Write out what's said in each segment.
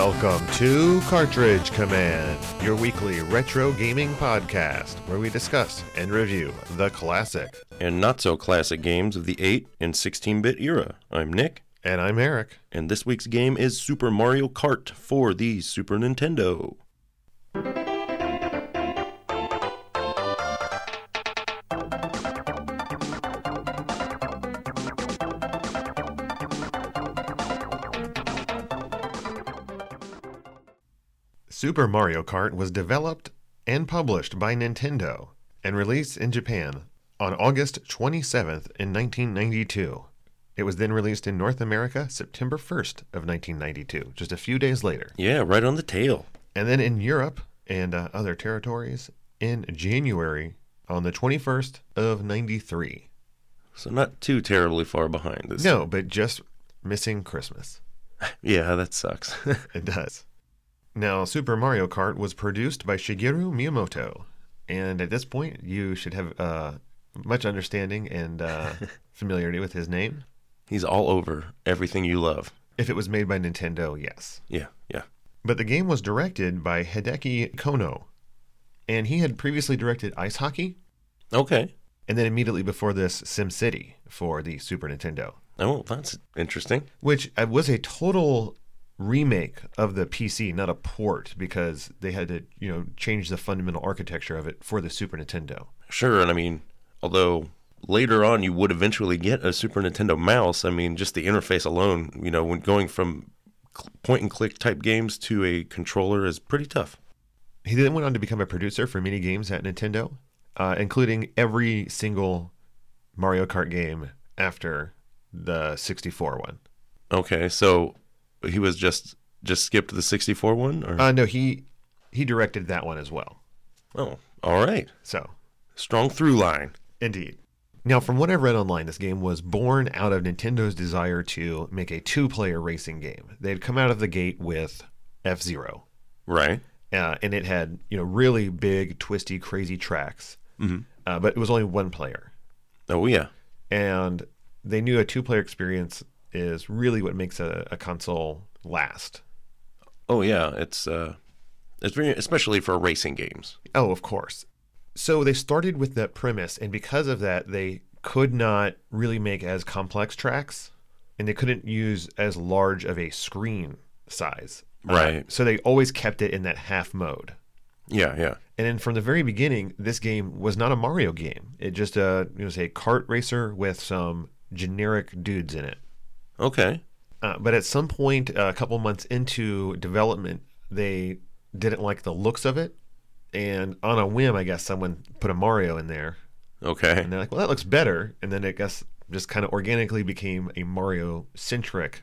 Welcome to Cartridge Command, your weekly retro gaming podcast where we discuss and review the classic. and not so classic games of the 8 and 16 bit era. I'm Nick, And I'm Eric. and this week's game is Super Mario Kart for the Super Nintendo. Super Mario Kart was developed and published by Nintendo and released in Japan on August 27th in 1992. It was then released in North America September 1st of 1992, just a few days later. Yeah, right on the tail. And then in Europe and uh, other territories in January on the 21st of 93. So not too terribly far behind. This. No, but just missing Christmas. Yeah, that sucks. It does. Now, Super Mario Kart was produced by Shigeru Miyamoto, and at this point, you should have uh, much understanding and uh, familiarity with his name. He's all over everything you love. If it was made by Nintendo, yes. Yeah, yeah. But the game was directed by Hideki Konno, and he had previously directed Ice Hockey, Okay. and then immediately before this, SimCity for the Super Nintendo, Oh, that's interesting. which uh, was a total remake of the PC, not a port, because they had to, you know, change the fundamental architecture of it for the Super Nintendo. Sure, and I mean, although later on you would eventually get a Super Nintendo mouse, I mean, just the interface alone, you know, when going from point and click type games to a controller is pretty tough. He then went on to become a producer for many games at Nintendo, uh, including every single Mario Kart game after the 64 one. Okay, so he was just just skipped the 64 one or Uh, no, he he directed that one as well. Oh, all right. So, Strong through line. indeed. Now, from what I've read online, this game was born out of Nintendo's desire to make a two-player racing game. They'd come out of the gate with F Zero, Right. uh, and it had you know really big, twisty, crazy tracks, Mhm. uh, but it was only one player. Oh yeah. and they knew a two player experience is really what makes a, a console last. Oh yeah, it's uh it's very especially for racing games. Oh, of course. So they started with that premise, and because of that, they could not really make as complex tracks, and they couldn't use as large of a screen size. Uh, Right. so they always kept it in that half mode. Yeah, yeah. And then from the very beginning, this game was not a Mario game. It just uh, it was a kart racer with some generic dudes in it. Okay. Uh, but at some point, uh, a couple months into development, they didn't like the looks of it. And on a whim, I guess someone put a Mario in there. Okay. And they're like, well, that looks better. And then I guess just kind of organically became a Mario centric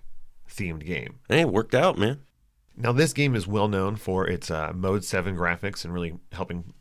themed game. Hey, it worked out, man. Now, this game is well known for its uh, Mode 7 graphics and really helping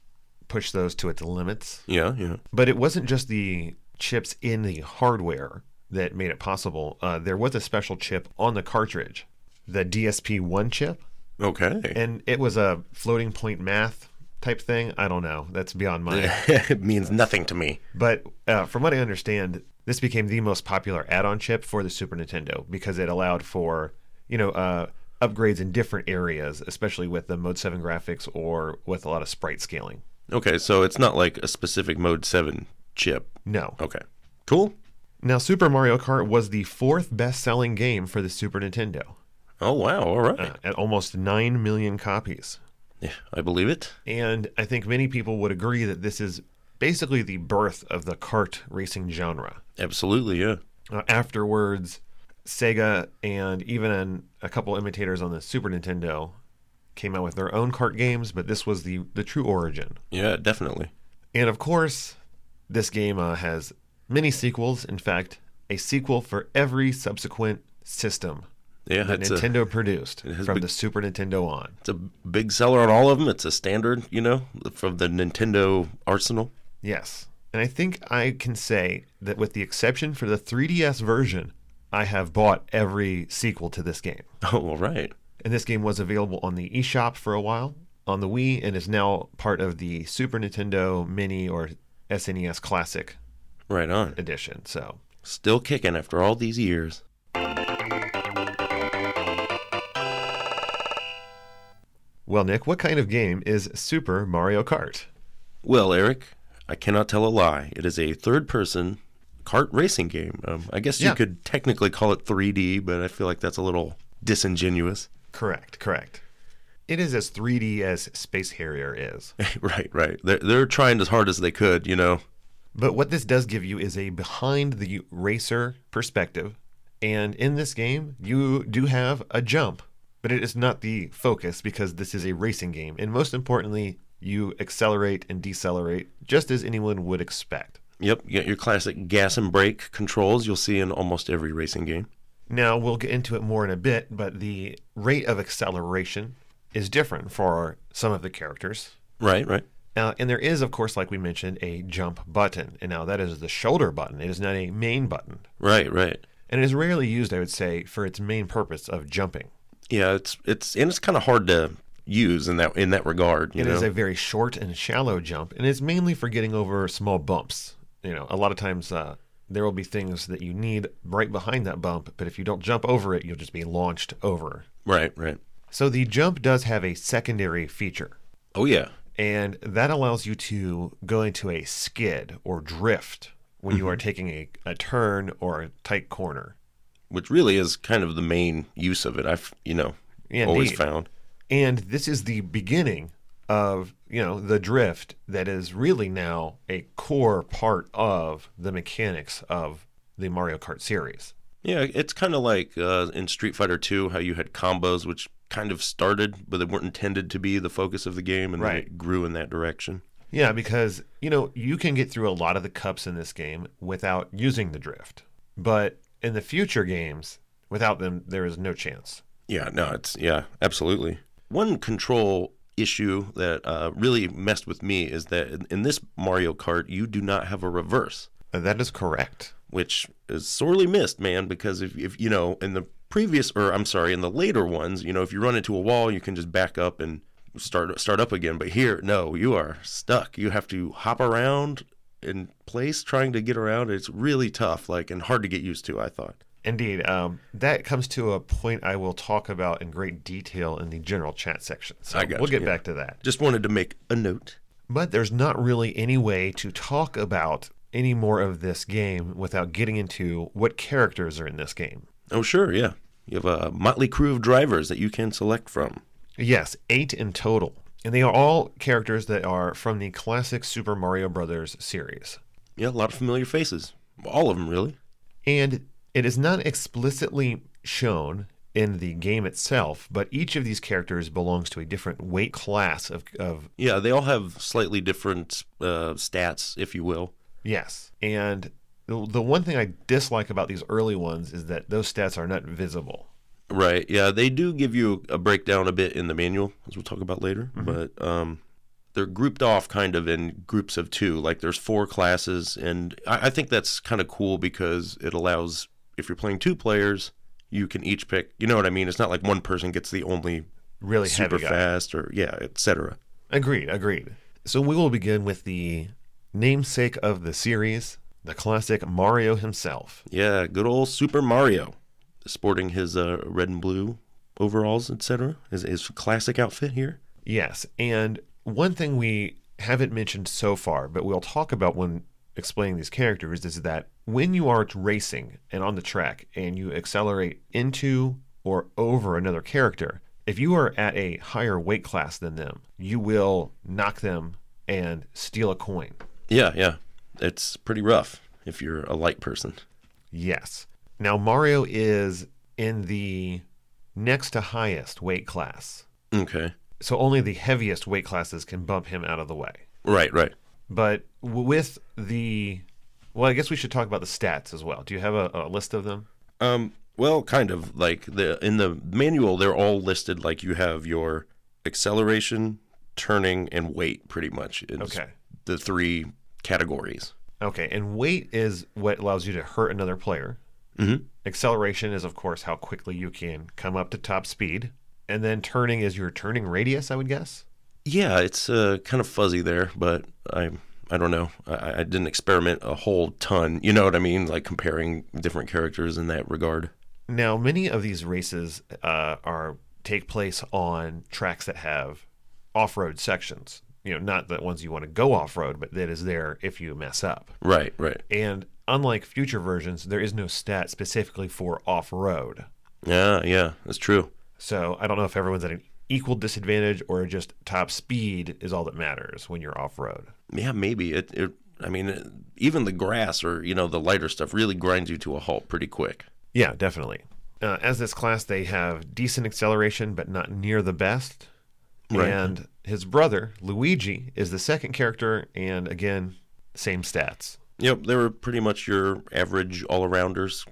push those to its limits. Yeah, yeah. But it wasn't just the chips in the hardware that made it possible. Uh, there was a special chip on the cartridge, the DSP1 chip, Okay. and it was a floating point math type thing. I don't know. That's beyond my. it means nothing to me. but uh, from what I understand, this became the most popular add-on chip for the Super Nintendo because it allowed for you know uh, upgrades in different areas, especially with the Mode 7 graphics or with a lot of sprite scaling. Okay, so it's not like a specific mode 7 chip. No. Okay. Cool. Now, Super Mario Kart was the fourth best-selling game for the Super Nintendo. Oh wow, all right. uh, at almost 9 million copies. yeah, I believe it. And I think many people would agree that this is basically the birth of the kart racing genre. Absolutely, yeah. Uh, afterwards, Sega and even an, a couple imitators on the Super Nintendo came out with their own kart games, but this was the, the true origin. Yeah, definitely. And of course, this game uh, has many sequels. In fact, a sequel for every subsequent system Yeah, that it's a, Nintendo produced from big- the Super Nintendo on. it's a big seller on all of them. It's a standard, you know, from the Nintendo arsenal. Yes. And I think I can say that with the exception for the 3DS version, I have bought every sequel to this game. Oh, all right. And this game was available on the eShop for a while on the Wii and is now part of the Super Nintendo Mini or SNES Classic Right on. edition. So, Still kicking after all these years. Well, Nick, what kind of game is Super Mario Kart? Well, Eric, I cannot tell a lie. It is a third person kart racing game. Um, I guess you Yeah. could technically call it 3D, but I feel like that's a little disingenuous. Correct, correct. It is as 3D as Space Harrier is. right, right. They're, they're trying as hard as they could, you know. But what this does give you is a behind the racer perspective. And in this game, you do have a jump, but it is not the focus because this is a racing game. And most importantly, you accelerate and decelerate just as anyone would expect. Yep, you got your classic gas and brake controls you'll see in almost every racing game. Now, we'll get into it more in a bit, but the rate of acceleration is different for some of the characters. Right, right. Uh, and there is, of course, like we mentioned, a jump button. And now that is the shoulder button. It is not a main button. Right, right. And it is rarely used, I would say, for its main purpose of jumping. Yeah, it's it's and it's kind of hard to use in that in that regard, you It know. is a very short and shallow jump, and it's mainly for getting over small bumps. You know, a lot of times uh, there will be things that you need right behind that bump, but if you don't jump over it, you'll just be launched over. right, right. So the jump does have a secondary feature, Oh yeah. And that allows you to go into a skid or drift when you are taking a, a turn or a tight corner. Which really is kind of the main use of it. I've, you know, Yeah, always found. And this is the beginning of, you know, the drift that is really now a core part of the mechanics of the Mario Kart series. Yeah, it's kind of like uh, in Street Fighter 2 how you had combos which kind of started but they weren't intended to be the focus of the game and Right. it grew in that direction. Yeah, because, you know, you can get through a lot of the cups in this game without using the drift. But in the future games, without them, there is no chance. Yeah, no, it's yeah, absolutely. One control issue that uh, really messed with me is that in, in this Mario Kart you do not have a reverse, That is correct. which is sorely missed, man. Because if, if you know in the previous or I'm sorry, in the later ones, you know, if you run into a wall, you can just back up and start start up again. But here, no, you are stuck. You have to hop around in place trying to get around. It's really tough, like and hard to get used to. I thought. Indeed. Um, that comes to a point I will talk about in great detail in the general chat section. So I got we'll you, get yeah. back to that. Just wanted to make a note. But there's not really any way to talk about any more of this game without getting into what characters are in this game. Oh, sure, yeah. You have a motley crew of drivers that you can select from. Yes, eight in total. And they are all characters that are from the classic Super Mario Brothers series. Yeah, a lot of familiar faces. All of them, really. And it is not explicitly shown in the game itself, but each of these characters belongs to a different weight class of, of Yeah, they all have slightly different uh, stats, if you will. yes. And the, the one thing I dislike about these early ones is that those stats are not visible. Right. Yeah, they do give you a breakdown a bit in the manual, as we'll talk about later. But um, they're grouped off kind of in groups of two. Like there's four classes, and I, I think that's kind of cool because it allows if you're playing two players, you can each pick. You know what I mean? It's not like one person gets the only Really super heavy guy. fast or yeah, etc. Agreed, agreed. So we will begin with the namesake of the series, the classic Mario himself. Yeah, good old Super Mario, sporting his uh, red and blue overalls, etc. His, his classic outfit here. Yes, and one thing we haven't mentioned so far, but we'll talk about when explaining these characters, is that when you are racing and on the track and you accelerate into or over another character, if you are at a higher weight class than them, you will knock them and steal a coin. Yeah, yeah, it's pretty rough if you're a light person. Yes. Now, Mario is in the next to highest weight class. Okay, So only the heaviest weight classes can bump him out of the way. right, right. But with the. Well, I guess we should talk about the stats as well. Do you have a, a list of them? Um, well, kind of like the in the manual, they're all listed like you have your acceleration, turning, and weight. Pretty much, is Okay. The three categories. Okay. And weight is what allows you to hurt another player. Mm-hmm. Acceleration is, of course, how quickly you can come up to top speed. And then turning is your turning radius, I would guess. Yeah, it's uh, kind of fuzzy there, but I I don't know. I, I didn't experiment a whole ton. You know what I mean? Like comparing different characters in that regard. Now, many of these races uh, are take place on tracks that have off-road sections. You know, not the ones you want to go off-road, but that is there if you mess up. Right, right. And unlike future versions, there is no stat specifically for off-road. Yeah, yeah, that's true. So I don't know if everyone's at an equal disadvantage or just top speed is all that matters when you're off-road. Yeah, maybe it. it I mean, even the grass or you know the lighter stuff really grinds you to a halt pretty quick. Yeah, definitely. Uh, as this class, they have decent acceleration, but not near the best. Right. And his brother Luigi is the second character, and again, same stats. Yep, they were pretty much your average all-arounders,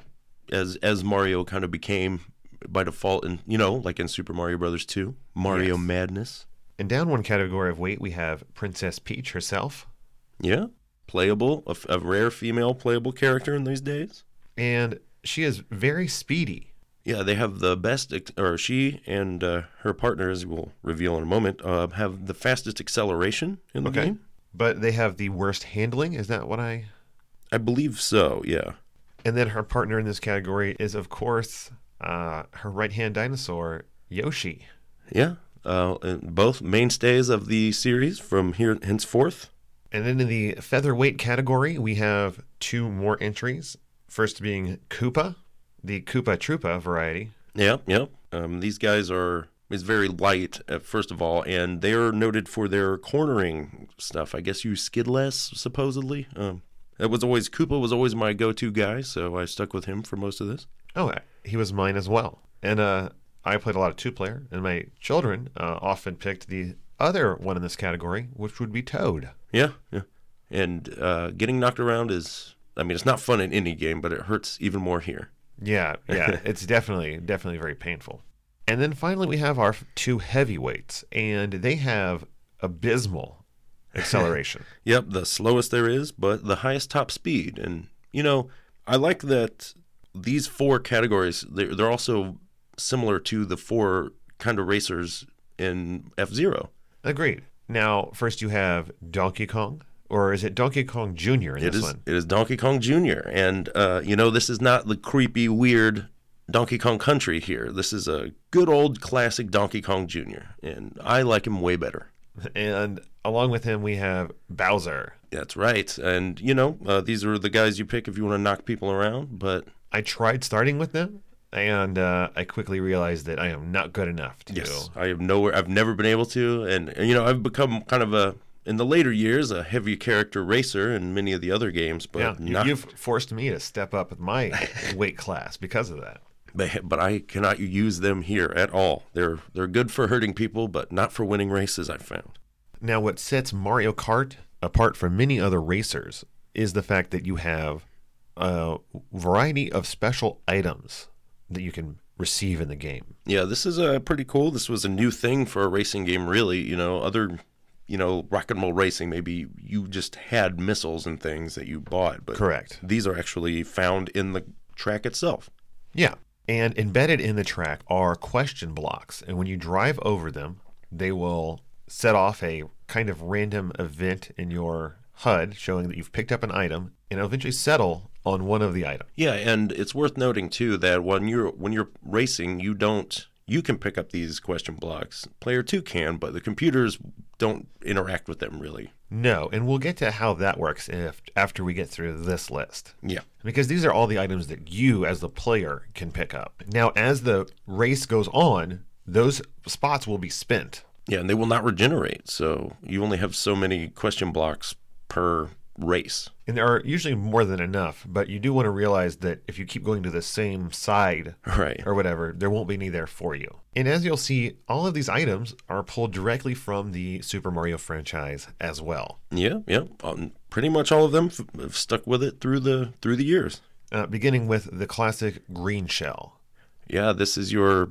as as Mario kind of became by default, and you know, like in Super Mario Brothers 2, Mario Yes. Madness. And down one category of weight, we have Princess Peach herself, Yeah, playable, a rare female playable character in these days. and she is very speedy. Yeah, they have the best, or she and uh, her partner, as we'll reveal in a moment, uh, have the fastest acceleration in the Okay. game. But they have the worst handling. Is that what I? I believe so. Yeah. And then her partner in this category is, of course, uh, her right-hand dinosaur Yoshi. Yeah. Uh, both mainstays of the series from here henceforth. And then in the featherweight category, we have two more entries. First being Koopa, the Koopa Troopa variety. Yep, yep. Um, these guys are is very light, uh, first of all, and they are noted for their cornering stuff. I guess you skid less, supposedly. Um, that was always Koopa was always my go-to guy, so I stuck with him for most of this. Oh, he was mine as well. And uh, I played a lot of two-player, and my children uh, often picked the other one in this category, which would be Toad. Yeah, yeah. And uh, getting knocked around is, I mean, it's not fun in any game, but it hurts even more here. Yeah, yeah, it's definitely definitely very painful. And then finally we have our two heavyweights, and they have abysmal acceleration. Yep, the slowest there is, but the highest top speed. And, you know, I like that these four categories, they're, they're also similar to the four kind of racers in F Zero. Agreed. Now, first you have Donkey Kong, or is it Donkey Kong Jr. in It this is one? it is Donkey Kong Jr. And, uh, you know, this is not the creepy, weird Donkey Kong Country here. This is a good old classic Donkey Kong Jr. And I like him way better. And along with him, we have Bowser. That's right. And, you know, uh, these are the guys you pick if you want to knock people around, but I tried starting with them, and uh, I quickly realized that I am not good enough to. Yes, I have nowhere. I've never been able to, and, and, you know, I've become kind of a in the later years a heavy character racer in many of the other games, but Yeah, not. you've forced me to step up with my weight class because of that. But, but I cannot use them here at all. They're they're good for hurting people, but not for winning races. I found. Now, what sets Mario Kart apart from many other racers is the fact that you have a variety of special items that you can receive in the game. Yeah, this is uh, pretty cool. This was a new thing for a racing game, really. You know, other, you know, rock and roll racing, maybe you just had missiles and things that you bought, but Correct. these are actually found in the track itself. Yeah. And embedded in the track are question blocks. And when you drive over them, they will set off a kind of random event in your HUD showing that you've picked up an item and it'll eventually settle on one of the items. Yeah, and it's worth noting too that when you're when you're racing, you don't you can pick up these question blocks. Player two can, but the computers don't interact with them really. No, and we'll get to how that works if after we get through this list. Yeah. Because these are all the items that you as the player can pick up. Now, as the race goes on, those spots will be spent. Yeah, and they will not regenerate. So you only have so many question blocks per race. And there are usually more than enough, but you do want to realize that if you keep going to the same side Right. or whatever, there won't be any there for you. And as you'll see, all of these items are pulled directly from the Super Mario franchise as well. Yeah, yeah. Um, pretty much all of them f- have stuck with it through the through the years. Uh, beginning with the classic green shell. Yeah, this is your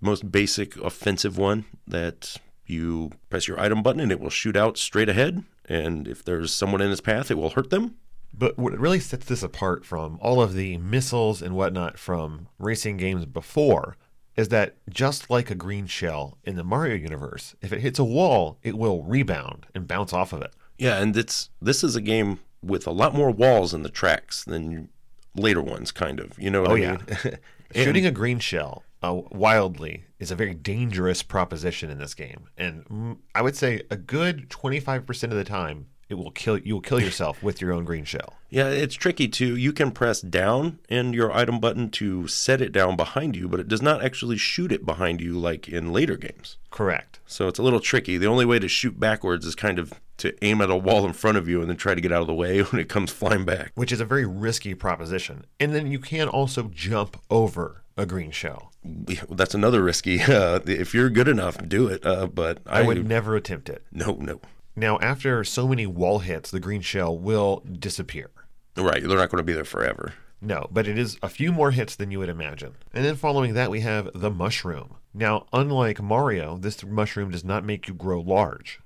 most basic offensive one that you press your item button and it will shoot out straight ahead. And if there's someone in its path, it will hurt them. But what really sets this apart from all of the missiles and whatnot from racing games before is that just like a green shell in the Mario universe, if it hits a wall, it will rebound and bounce off of it. Yeah, and it's this is a game with a lot more walls in the tracks than later ones, kind of. You know what Oh, I yeah. mean? And- Shooting a green shell uh, wildly is a very dangerous proposition in this game, and I would say a good twenty five percent of the time it will kill you will kill yourself with your own green shell. Yeah, it's tricky too. You can press down and your item button to set it down behind you, but it does not actually shoot it behind you like in later games. Correct. So it's a little tricky. The only way to shoot backwards is kind of to aim at a wall in front of you and then try to get out of the way when it comes flying back. Which is a very risky proposition. And then you can also jump over a green shell. That's another risky. Uh, if you're good enough, do it. Uh, but I, I would never attempt it. No, no. Now, after so many wall hits, the green shell will disappear. Right. They're not going to be there forever. No, but it is a few more hits than you would imagine. And then following that, we have the mushroom. Now, unlike Mario, this mushroom does not make you grow large.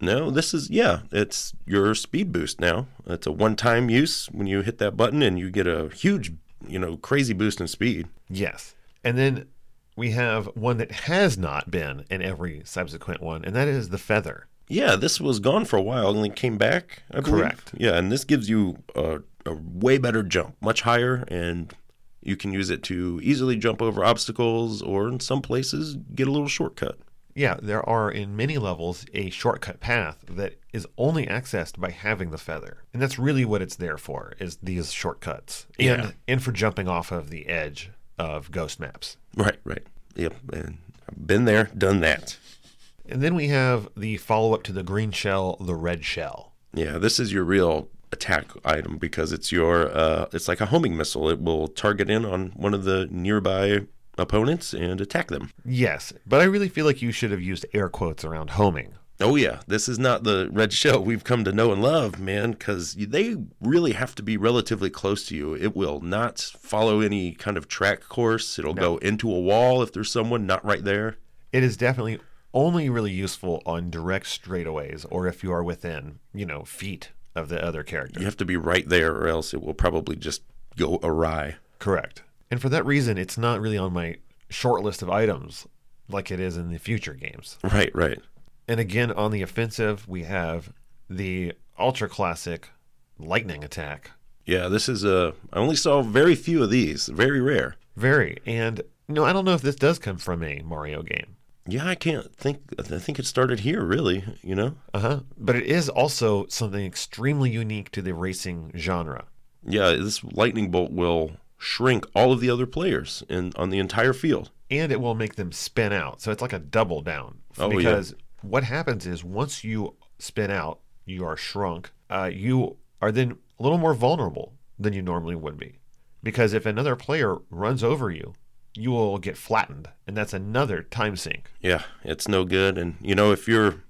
No, this is, yeah, it's your speed boost now. It's a one time use when you hit that button and you get a huge, you know, crazy boost in speed. Yes. And then we have one that has not been in every subsequent one, and that is the feather. Yeah, this was gone for a while and then came back. I believe. Correct. Yeah, and this gives you a, a way better jump, much higher, and you can use it to easily jump over obstacles or in some places get a little shortcut. Yeah, there are in many levels a shortcut path that is only accessed by having the feather. And that's really what it's there for, is these shortcuts. And Yeah. and for jumping off of the edge of ghost maps. Right, right. Yep, and I've been there, done that. And then we have the follow up to the green shell, the red shell. Yeah, this is your real attack item because it's your uh, it's like a homing missile. It will target in on one of the nearby opponents and attack them. Yes, but I really feel like you should have used air quotes around homing. Oh yeah, this is not the red shell we've come to know and love, man, because they really have to be relatively close to you. It will not follow any kind of track course. It'll go into a wall if there's someone not right there. It is definitely only really useful on direct straightaways or if you are within, you know, feet of the other character. You have to be right there, or else it will probably just go awry. Correct. And for that reason, it's not really on my short list of items like it is in the future games. Right, right. And again, on the offensive, we have the ultra classic lightning attack. Yeah, this is a. I only saw very few of these. Very rare. Very. And, you know, I don't know if this does come from a Mario game. Yeah, I can't think. I think it started here, really. You know. Uh huh. But it is also something extremely unique to the racing genre. Yeah, this lightning bolt will shrink all of the other players in on the entire field. And it will make them spin out. So it's like a double down. Oh, yeah. because what happens is once you spin out, you are shrunk. Uh, you are then a little more vulnerable than you normally would be. Because if another player runs over you, you will get flattened. And that's another time sink. Yeah, it's no good. And you know, if you're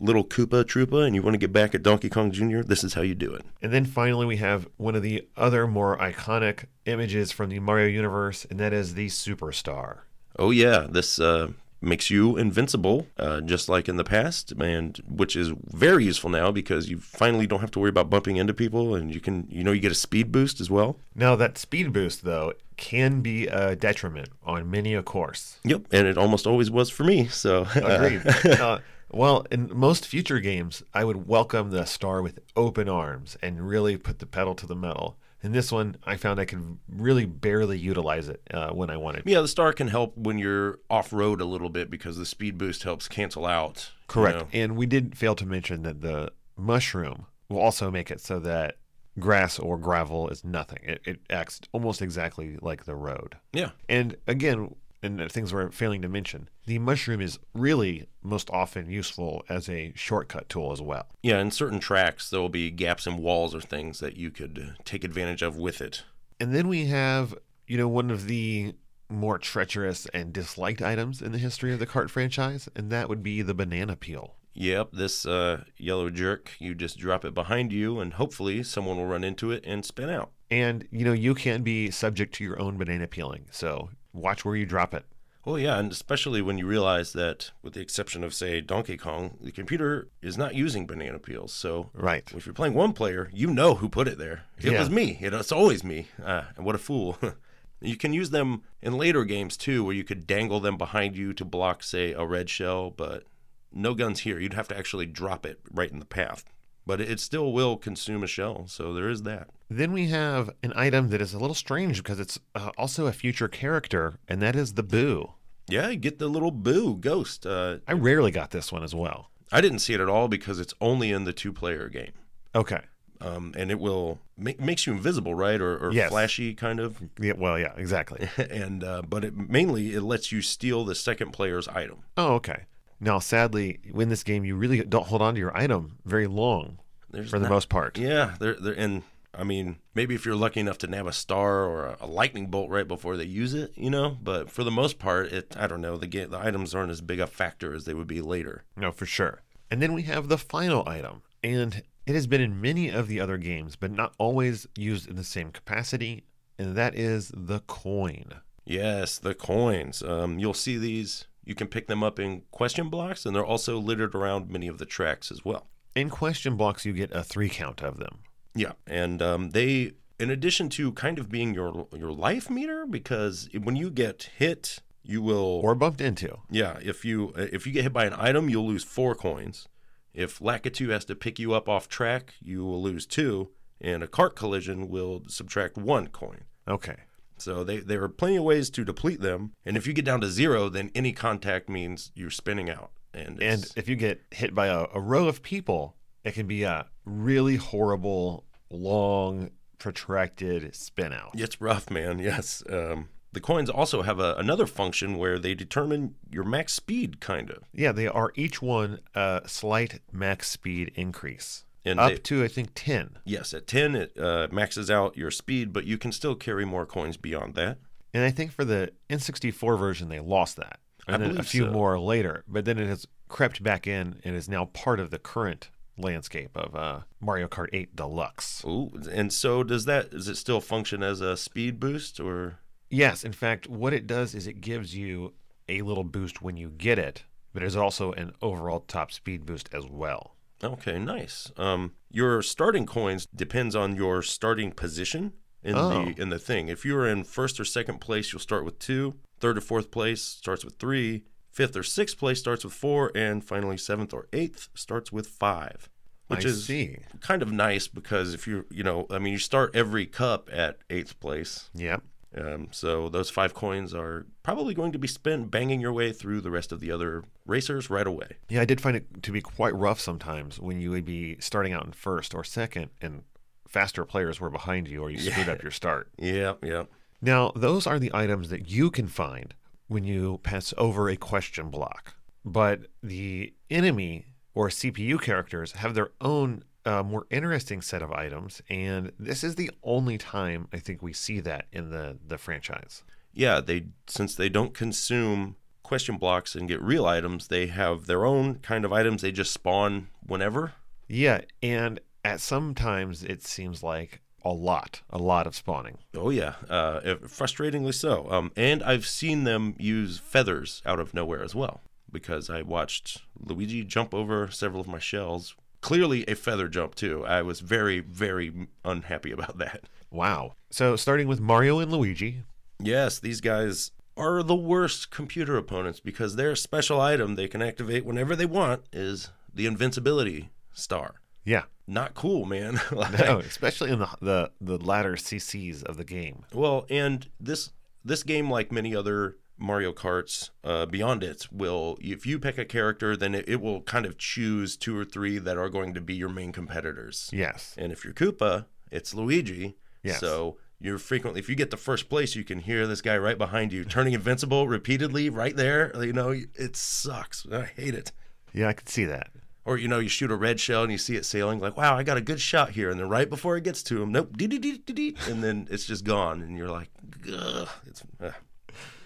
little Koopa Troopa and you want to get back at Donkey Kong Jr., this is how you do it. And then finally, we have one of the other more iconic images from the Mario universe, and that is the superstar. Oh yeah, this uh, makes you invincible, uh, just like in the past, and which is very useful now because you finally don't have to worry about bumping into people, and you can, you know, you get a speed boost as well. Now, that speed boost, though, can be a detriment on many a course. Yep, and it almost always was for me. So Agreed. uh, well, in most future games, I would welcome the star with open arms and really put the pedal to the metal. In this one, I found I could really barely utilize it uh, when I wanted. Yeah, the star can help when you're off road a little bit because the speed boost helps cancel out. you Correct. know. And we did fail to mention that the mushroom will also make it so that grass or gravel is nothing. It, it acts almost exactly like the road. Yeah. And again, and things we're failing to mention, the mushroom is really most often useful as a shortcut tool as well. Yeah, in certain tracks, there will be gaps in walls or things that you could take advantage of with it. And then we have, you know, one of the more treacherous and disliked items in the history of the cart franchise, and that would be the banana peel. Yep, this uh, yellow jerk, you just drop it behind you, and hopefully someone will run into it and spin out. And, you know, you can be subject to your own banana peeling. So watch where you drop it. Well, yeah, and especially when you realize that, with the exception of, say, Donkey Kong, the computer is not using banana peels. So Right. if you're playing one player, you know who put it there. It Yeah. was me. It- It's always me. Ah, and what a fool. you can use them in later games too, where you could dangle them behind you to block, say, a red shell, but no guns here. You'd have to actually drop it right in the path. But it still will consume a shell, so there is that. Then we have an item that is a little strange because it's uh, also a future character, and that is the Boo. Yeah, you get the little boo ghost. Uh, I rarely got this one as well. I didn't see it at all because it's only in the two player game. Okay. Um, and it will make makes you invisible, right? Or, or Yes. flashy kind of. Yeah, well, yeah, exactly. and uh, but it mainly it lets you steal the second player's item. oh, okay. Now, sadly, in this game, you really don't hold on to your item very long There's for the not- most part. Yeah, they're, they're and I mean maybe if you're lucky enough to nab a star or a, a lightning bolt right before they use it, you know. But for the most part, it I don't know the game the items aren't as big a factor as they would be later. No, for sure. And then we have the final item, and it has been in many of the other games, but not always used in the same capacity, and that is the coin. Yes, the coins. Um, you'll see these. You can pick them up in question blocks, and they're also littered around many of the tracks as well. In question blocks, you get a three count of them. Yeah, and um, they, in addition to kind of being your your life meter, because when you get hit, you will Or bumped into. Yeah, if you if you get hit by an item, you'll lose four coins. If Lakitu has to pick you up off track, you will lose two, and a cart collision will subtract one coin. Okay. So they there are plenty of ways to deplete them, and if you get down to zero, then any contact means you're spinning out. And And if you get hit by a, a row of people, it can be a really horrible, long, protracted spin out. it's rough, man. Yes. Um, the coins also have a, another function where they determine your max speed, kind of. Yeah, they are each one a slight max speed increase. And up they- to, I think, 10. Yes, at ten it uh, maxes out your speed, but you can still carry more coins beyond that. And I think for the N64 version, they lost that. I And then a few so. more later. But then it has crept back in and is now part of the current landscape of uh, Mario Kart 8 Deluxe. Ooh, and so does that? Does it still function as a speed boost, or Yes, in fact, what it does is it gives you a little boost when you get it, but it is also an overall top speed boost as well. okay, nice. Um, your starting coins depends on your starting position in Oh. the in the thing. If you're in first or second place, you'll start with two. Third or fourth place starts with three. Fifth or sixth place starts with four, and finally seventh or eighth starts with five. Which I is see. kind of nice because if you you know I mean you start every cup at eighth place. Yep. Um, so those five coins are probably going to be spent banging your way through the rest of the other racers right away. Yeah, I did find it to be quite rough sometimes when you would be starting out in first or second and faster players were behind you or you screwed up your start. Yeah, yeah. Now, those are the items that you can find when you pass over a question block. But the enemy or CPU characters have their own uh, more interesting set of items, and this is the only time I think we see that in the the franchise. Yeah, they since they don't consume question blocks and get real items, they have their own kind of items. They just spawn whenever. Yeah, and at some times it seems like a lot, a lot of spawning. Oh yeah, uh, frustratingly so. Um, and I've seen them use feathers out of nowhere as well because I watched Luigi jump over several of my shells. Clearly a feather jump too. I was very, very unhappy about that. Wow. So starting with Mario and Luigi, Yes, these guys are the worst computer opponents because their special item they can activate whenever they want is the invincibility star. yeah, Not cool, man. Like- no, especially in the the the latter CCs of the game. Well, and this this game, like many other Mario Karts, uh, beyond it, will if you pick a character, then it, it will kind of choose two or three that are going to be your main competitors. Yes. And if you're Koopa, it's Luigi. Yes. So you're frequently, if you get the first place, you can hear this guy right behind you turning invincible repeatedly right there. You know, it sucks. I hate it. Yeah, I could see that. Or you know, you shoot a red shell and you see it sailing, like, wow, I got a good shot here, and then right before it gets to him, nope, dee dee dee dee dee, and then it's just gone, and you're like, Ugh, it's uh,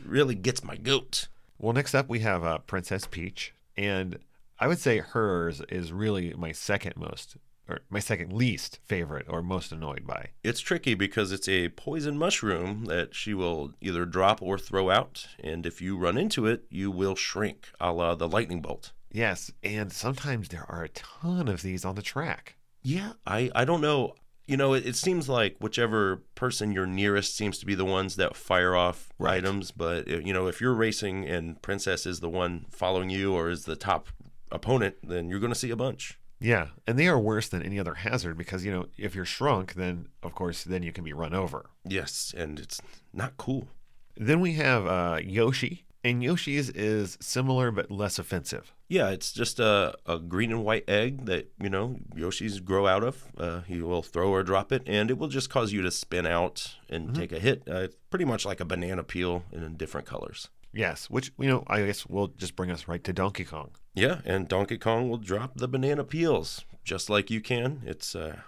really gets my goat. Well, next up we have uh, Princess Peach, and I would say hers is really my second most, or my second least favorite, or most annoyed by. It's tricky because it's a poison mushroom that she will either drop or throw out, and if you run into it, you will shrink, a la the lightning bolt. Yes, and sometimes there are a ton of these on the track. Yeah, I I don't know. You know, it, it seems like whichever person you're nearest seems to be the ones that fire off Right. items. But uh, you know, if you're racing and Princess is the one following you or is the top opponent, then you're going to see a bunch. Yeah, and they are worse than any other hazard because, you know, if you're shrunk, then of course, then you can be run over. Yes, and it's not cool. Then we have uh, Yoshi, and Yoshi's is similar but less offensive. Yeah, it's just a, a green and white egg that, you know, Yoshi's grow out of. Uh, he will throw or drop it, and it will just cause you to spin out and take a hit. Uh, it's pretty much like a banana peel in different colors. Yes, which, you know, I guess will just bring us right to Donkey Kong. Yeah, and Donkey Kong will drop the banana peels just like you can. It's uh,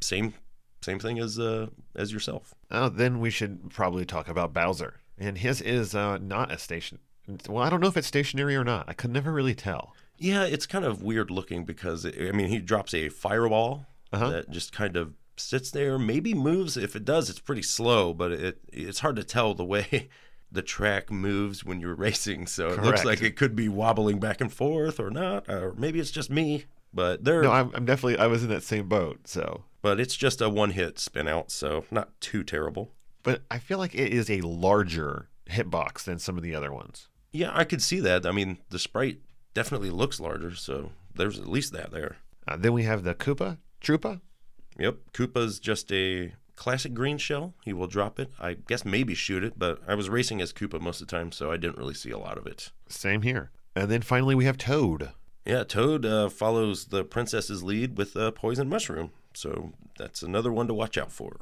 same same thing as uh, as yourself. Uh, then we should probably talk about Bowser. And his is uh, not a station. Well, I don't know if it's stationary or not. I could never really tell. Yeah, it's kind of weird looking because I mean he drops a fireball Uh-huh. that just kind of sits there, maybe moves. If it does, it's pretty slow, but it it's hard to tell the way the track moves when you're racing. So it looks like it could be wobbling back and forth or not, or maybe it's just me. But there, No, I'm, I'm definitely, I was in that same boat. So, but it's just a one hit spin out, so not too terrible. but I feel like it is a larger hitbox than some of the other ones. Yeah, I could see that. I mean, the sprite definitely looks larger, so there's at least that there. Uh, then we have the Koopa Troopa. Yep, Koopa's just a classic green shell. He will drop it. I guess maybe shoot it, but I was racing as Koopa most of the time, so I didn't really see a lot of it. Same here. And then finally we have Toad. Yeah, Toad uh, follows the princess's lead with a poison mushroom, so that's another one to watch out for.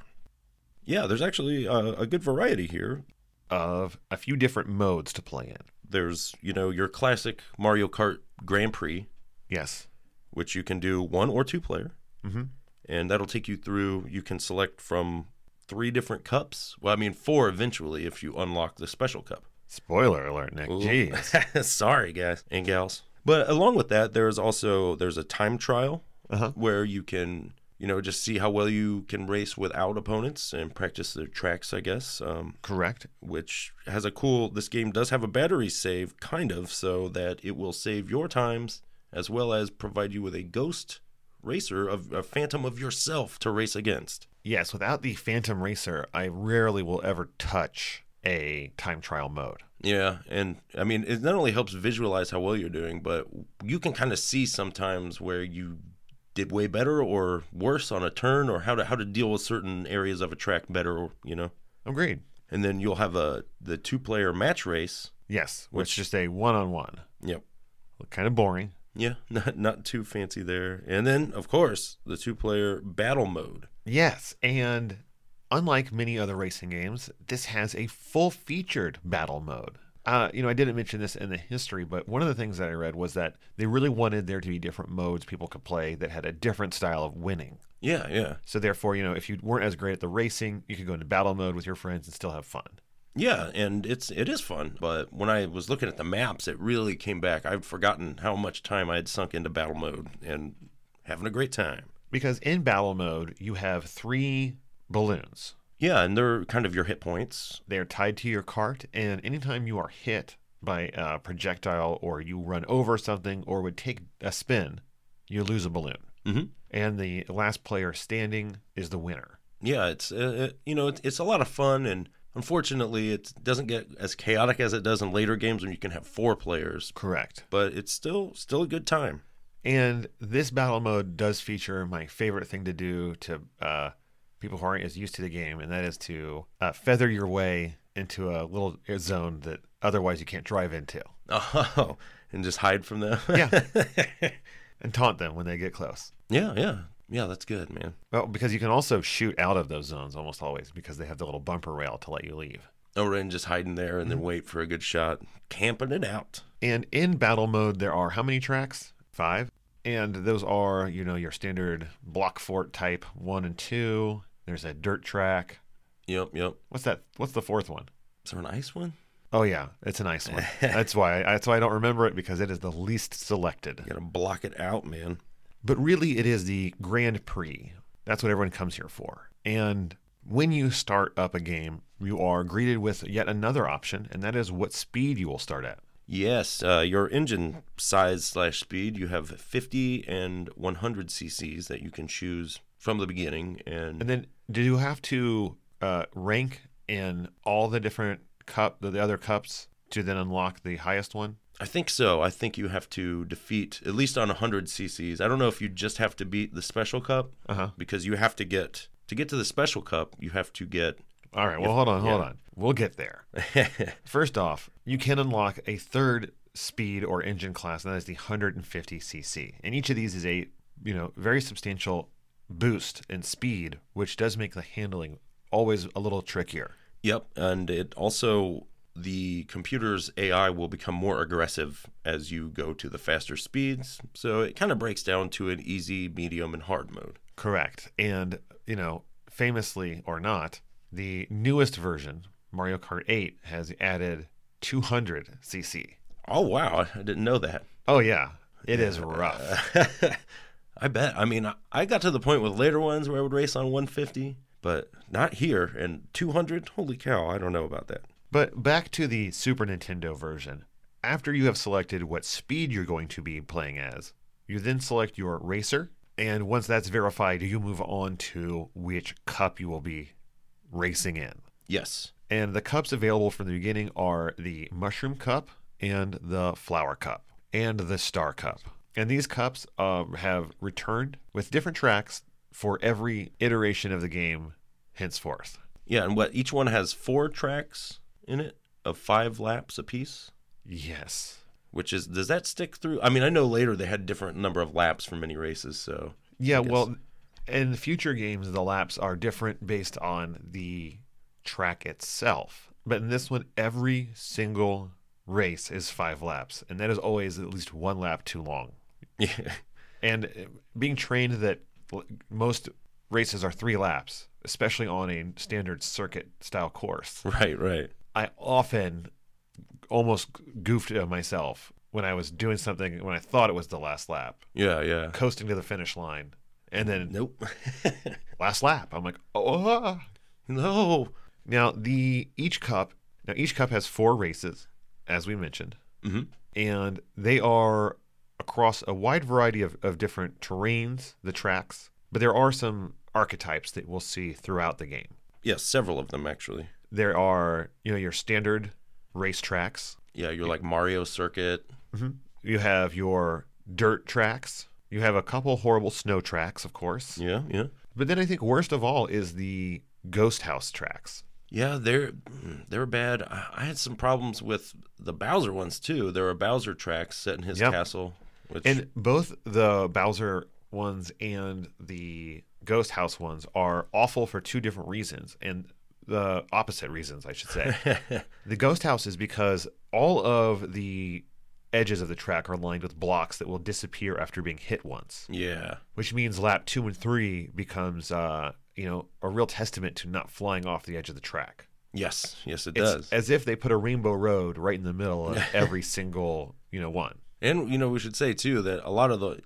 Yeah, there's actually uh, a good variety here. Of a few different modes to play in. There's, you know, your classic Mario Kart Grand Prix, Yes. which you can do one or two player. Mm-hmm. And that'll take you through, you can select from three different cups. Well, I mean, four eventually if you unlock the special cup. Spoiler alert, Nick. Ooh. Jeez. Sorry, guys and gals. But along with that, there's also there's a time trial Uh-huh. where you can, you know, just see how well you can race without opponents and practice the tracks, I guess. Um, Correct. which has a cool. This game does have a battery save, kind of, so that it will save your times as well as provide you with a ghost racer of a phantom of yourself to race against. Yes, without the Phantom Racer, I rarely will ever touch a time trial mode. Yeah, and I mean, it not only helps visualize how well you're doing, but you can kind of see sometimes where you did way better or worse on a turn, or how to how to deal with certain areas of a track better, you know. Agreed. And then you'll have a the two player match race. Yes, which Which- is just a one on one. Yep. Kind of boring. Yeah, not not too fancy there. And then of course the two player battle mode. Yes, and unlike many other racing games, this has a full featured battle mode. Uh, you know, I didn't mention this in the history, but one of the things that I read was that they really wanted there to be different modes people could play that had a different style of winning. Yeah, yeah. So therefore, you know, if you weren't as great at the racing, you could go into battle mode with your friends and still have fun. Yeah, and it's it is fun, but when I was looking at the maps, it really came back. I'd forgotten how much time I had sunk into battle mode and having a great time. Because in battle mode, you have three balloons. Yeah, and they're kind of your hit points. They are tied to your cart, and anytime you are hit by a projectile or you run over something or would take a spin, you lose a balloon. Mhm. And the last player standing is the winner. Yeah, it's uh, it, you know it's, it's a lot of fun, and unfortunately, it doesn't get as chaotic as it does in later games when you can have four players. Correct. But it's still still a good time. And this battle mode does feature my favorite thing to do to uh, people who aren't as used to the game, and that is to uh, feather your way into a little zone that otherwise you can't drive into. Oh, and just hide from them. Yeah. and taunt them when they get close. yeah, yeah, yeah. That's good, man. Well, because you can also shoot out of those zones almost always because they have the little bumper rail to let you leave. Or and just hiding there and then wait for a good shot, camping it out. And in battle mode, there are how many tracks? Five. And those are, you know, your standard block fort type one and two. There's a dirt track. Yep, yep. What's that? What's the fourth one? Is there an ice one? Oh yeah, it's a nice one. that's why. That's why I don't remember it because it is the least selected. You gotta block it out, man. But really, it is the Grand Prix. That's what everyone comes here for. And when you start up a game, you are greeted with yet another option, and that is what speed you will start at. Yes, uh, your engine size slash speed. You have 50 and 100 cc's that you can choose from the beginning, and, And then, do you have to uh, rank in all the different cup, the, the other cups, to then unlock the highest one? I think so. I think you have to defeat at least on 100 CCs. I don't know if you just have to beat the special cup Uh huh. because you have to get to get to the special cup. You have to get All right. Well, hold on, hold yeah. on. We'll get there. First off, you can unlock a third speed or engine class, and that is the 150 cc. And each of these is a you know very substantial boost and speed, which does make the handling always a little trickier. Yep, and it also the computer's AI will become more aggressive as you go to the faster speeds. So it kind of breaks down to an easy, medium, and hard mode. Correct. And, you know, famously or not, the newest version, Mario Kart 8, has added 200 cc. Oh wow, I didn't know that. Oh, yeah. It is rough. I bet. I mean, I- got to the point with later ones where I would race on 150, but not here. And 200, holy cow, I don't know about that. But back to the Super Nintendo version. After you have selected what speed you're going to be playing as, you then select your racer. And once that's verified, you move on to which cup you will be racing in. Yes. And the cups available from the beginning are the Mushroom Cup and the Flower Cup and the Star Cup. And these cups uh, have returned with different tracks for every iteration of the game henceforth. Yeah, and what each one has four tracks in it of five laps apiece. Yes. Which is does that stick through? I mean, I know later they had different number of laps for many races, so Yeah, well, in future games, the laps are different based on the track itself. But in this one, every single race is five laps, and that is always at least one lap too long. Yeah, And uh, being trained that most races are three laps, especially on a standard circuit style course, right, right. I often almost goofed myself when I was doing something when I thought it was the last lap, Yeah, yeah. coasting to the finish line. And then Nope. last lap. I'm like, oh. ah." no. Now the each cup. Now each cup has four races, as we mentioned, Mhm. and they are across a wide variety of, of different terrains, the tracks. But there are some archetypes that we'll see throughout the game. Yes, several of them actually. There are, you know, your standard race tracks. Yeah, you're like Mario Circuit. Mm-hmm. You have your dirt tracks. You have a couple horrible snow tracks, of course. Yeah, yeah. But then I think worst of all is the ghost house tracks. Yeah, they're mm, they're bad. I I had some problems with the Bowser ones too. There were Bowser tracks set in his Yep. castle, which And both the Bowser ones and the Ghost House ones are awful for two different reasons, and the opposite reasons, I should say. the Ghost House is because all of the edges of the track are lined with blocks that will disappear after being hit once, yeah, which means lap two and three becomes, uh, you know, a real testament to not flying off the edge of the track. yes, yes, it It's does. as if they put a rainbow road right in the middle of every single, you know, one. And you know, we should say too that a lot of the,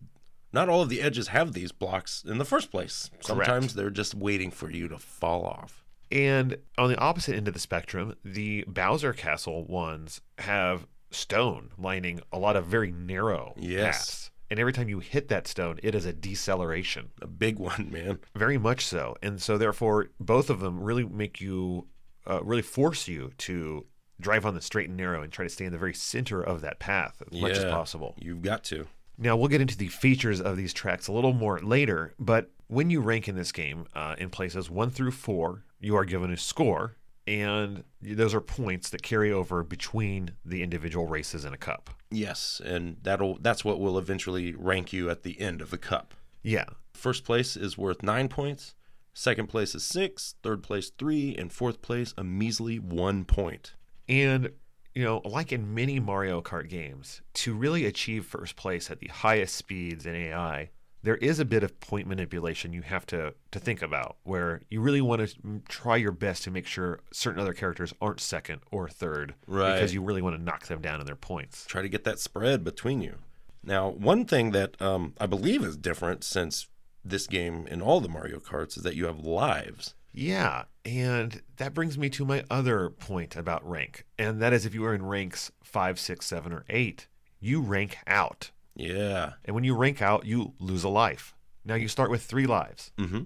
not all of the edges have these blocks in the first place. Sometimes they're just waiting for you to fall off. And on the opposite end of the spectrum, the Bowser Castle ones have stone lining a lot of very narrow Yes. paths. And every time you hit that stone, it is a deceleration. A big one, man. Very much so. And so, therefore, both of them really make you, uh, really force you to drive on the straight and narrow and try to stay in the very center of that path as much as possible. You've got to. Now, we'll get into the features of these tracks a little more later, but when you rank in this game uh, in places one through four, you are given a score, and those are points that carry over between the individual races in a cup. Yes, and that'll that's what will eventually rank you at the end of the cup. Yeah. First place is worth nine points. Second place is six, third place three, and fourth place a measly one point. And, you know, like in many Mario Kart games, to really achieve first place at the highest speeds in AI, there is a bit of point manipulation you have to, to think about where you really want to try your best to make sure certain other characters aren't second or third Right. because you really want to knock them down in their points. Try to get that spread between you. Now, one thing that um, I believe is different since this game in all the Mario Karts is that you have lives. Yeah, and that brings me to my other point about rank, and that is if you are in ranks five, six, seven, or eight, you rank out. Yeah. And when you rank out, you lose a life. Now you start with three lives. Mm-hmm.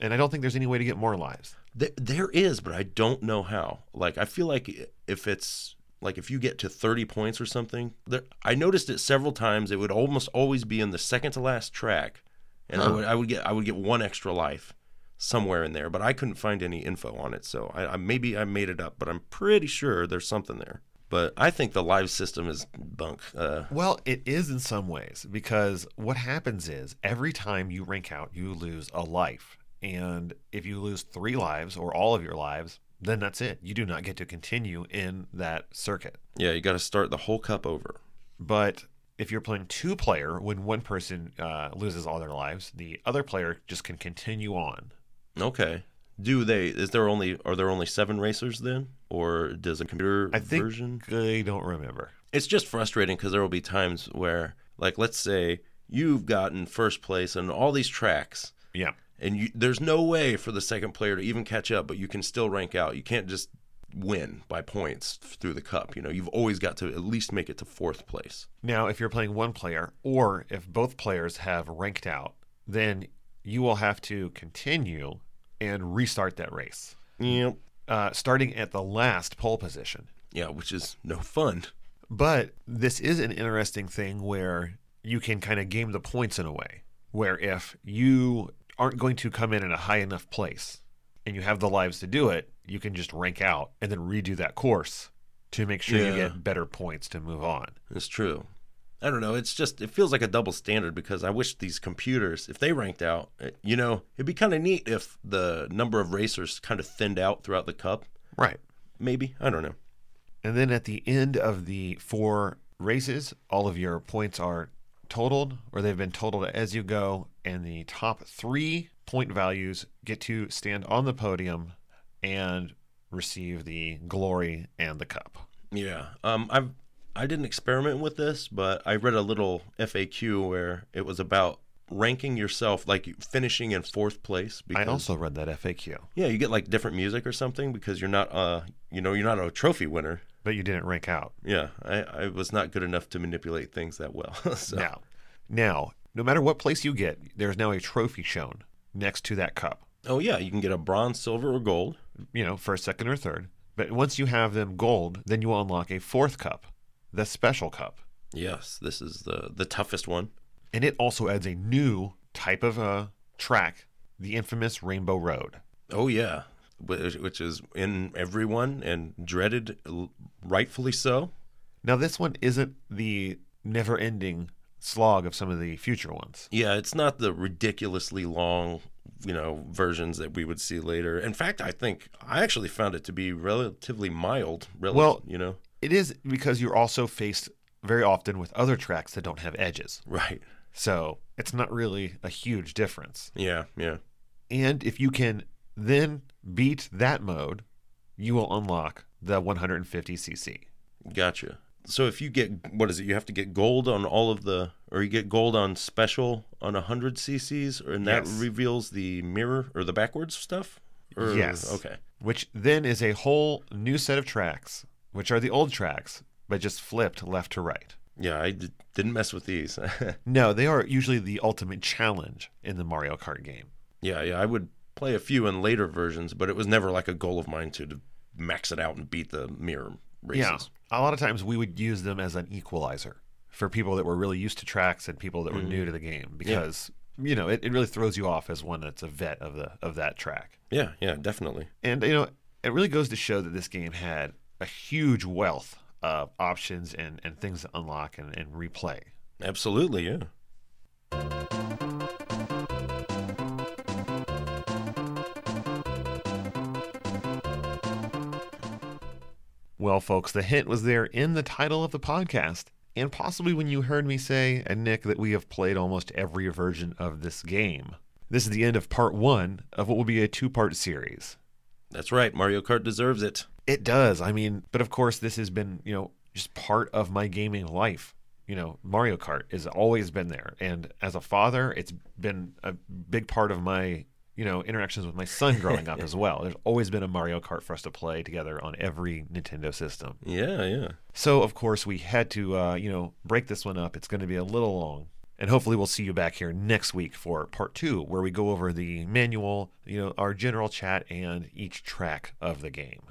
And I don't think there's any way to get more lives. Th- there is, but I don't know how. Like, I feel like if it's like if you get to 30 points or something, there, I noticed it several times. It would almost always be in the second to last track, and I would I would get I would get one extra life somewhere in there, but I couldn't find any info on it. So I, I maybe I made it up, but I'm pretty sure there's something there. But I think the live system is bunk. Uh, Well, it is in some ways because what happens is every time you rank out, you lose a life. And if you lose three lives or all of your lives, then that's it. You do not get to continue in that circuit. yeah, you got to start the whole cup over. But if you're playing two player, when one person uh, loses all their lives, the other player just can continue on. Okay. Do they? Is there only? Are there only seven racers then, or does a computer I think version? I don't remember. It's just frustrating because there will be times where, like, let's say you've gotten first place on all these tracks, Yeah. and you, there's no way for the second player to even catch up, but you can still rank out. You can't just win by points through the cup. You know, you've always got to at least make it to fourth place. Now, if you're playing one player, or if both players have ranked out, then you will have to continue and restart that race, Yep. uh, starting at the last pole position. Yeah, which is no fun. But this is an interesting thing where you can kind of game the points in a way, where if you aren't going to come in in a high enough place and you have the lives to do it, you can just rank out and then redo that course to make sure you get better points to move on. It's true. I don't know. It's just it feels like a double standard because I wish these computers, if they ranked out, eh, you know, it'd be kind of neat if the number of racers kind of thinned out throughout the cup. Right. Maybe I don't know. And then at the end of the four races, all of your points are totaled or they've been totaled as you go. And the top three point values get to stand on the podium and receive the glory and the cup. Yeah. Um. I've I didn't experiment with this, but I read a little FAQ where it was about ranking yourself, like finishing in fourth place. Because, I also read that FAQ, yeah, you get like different music or something because you're not uh you know you're not a trophy winner. but you didn't rank out. Yeah, I, I was not good enough to manipulate things that well. so. Now, now, no matter what place you get, there's now a trophy shown next to that cup. Oh yeah, you can get a bronze, silver, or gold. you know, first, second, or third. But once you have them gold, then you will unlock a fourth cup, the special cup. Yes, this is the the toughest one. And it also adds a new type of uh, track, the infamous Rainbow Road. Oh yeah, which, which is in everyone and dreaded, rightfully so. Now, this one isn't the never ending slog of some of the future ones. Yeah, it's not the ridiculously long, you know, versions that we would see later. In fact, I think I actually found it to be relatively mild. Rel- Well- you know, It is because you're also faced very often with other tracks that don't have edges. right? So it's not really a huge difference. Yeah, yeah. And if you can then beat that mode, you will unlock the 150cc. Gotcha. So if you get what is it? You have to get gold on all of the, or you get gold on special on hundred CCs, and that Yes. reveals the mirror or the backwards stuff. Or, Yes. Okay. which then is a whole new set of tracks, which are the old tracks, but just flipped left to right. Yeah, I d- didn't mess with these. No, they are usually the ultimate challenge in the Mario Kart game. yeah, yeah. I would play a few in later versions, but it was never like a goal of mine to, to max it out and beat the mirror races. Yeah. A lot of times we would use them as an equalizer for people that were really used to tracks and people that were mm. new to the game because you know, it, it really throws you off as one that's a vet of the of that track. Yeah, yeah, definitely. And you know, it really goes to show that this game had a huge wealth of options and, and things to unlock and, and replay. Absolutely, yeah. Well, folks, the hint was there in the title of the podcast, and possibly when you heard me say, and Nick, that we have played almost every version of this game. This is the end of part one of what will be a two part series. That's right. Mario Kart deserves it. It does. I mean, but of course, this has been, you know, just part of my gaming life. You know, Mario Kart has always been there. And as a father, it's been a big part of my, you know, interactions with my son growing up as well. There's always been a Mario Kart for us to play together on every Nintendo system. Yeah, yeah. So, of course, we had to, uh, you know, break this one up. It's going to be a little long. And hopefully, we'll see you back here next week for part two, where we go over the manual, you know, our general chat, and each track of the game.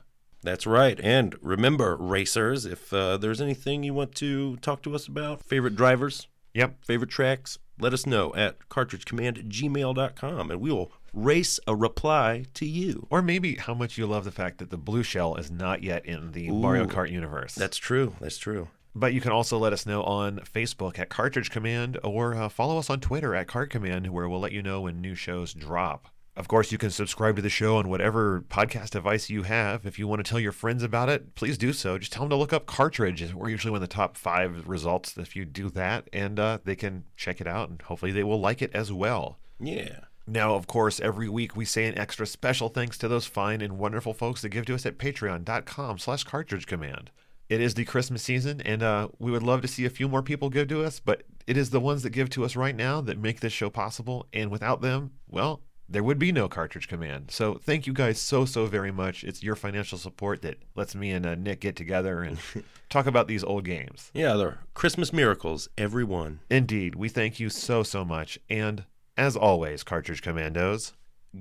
That's right. And remember, racers, if uh, there's anything you want to talk to us about, favorite drivers, Yep. favorite tracks, let us know at cartridgecommand@gmail.com, and we will race a reply to you. Or maybe how much you love the fact that the blue shell is not yet in the Mario Kart universe. That's true. That's true. But you can also let us know on Facebook at Cartridge Command or uh, follow us on Twitter at Cart Command, where we'll let you know when new shows drop. Of course, you can subscribe to the show on whatever podcast device you have. If you want to tell your friends about it, please do so. Just tell them to look up Cartridge. We're usually one of the top five results if you do that, and uh, they can check it out, and hopefully they will like it as well. Yeah. Now, of course, every week we say an extra special thanks to those fine and wonderful folks that give to us at patreon.com slash cartridge command. It is the Christmas season, and uh, we would love to see a few more people give to us, but it is the ones that give to us right now that make this show possible, and without them, well, there would be no cartridge command. So thank you guys so, so very much. It's your financial support that lets me and uh, Nick get together and talk about these old games. Yeah, they're Christmas miracles, everyone. Indeed, we thank you so, so much. And as always, Cartridge Commandos,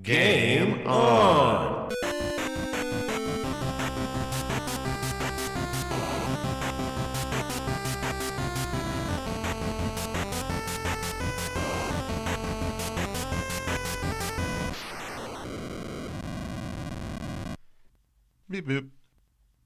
Game on! Bip bip.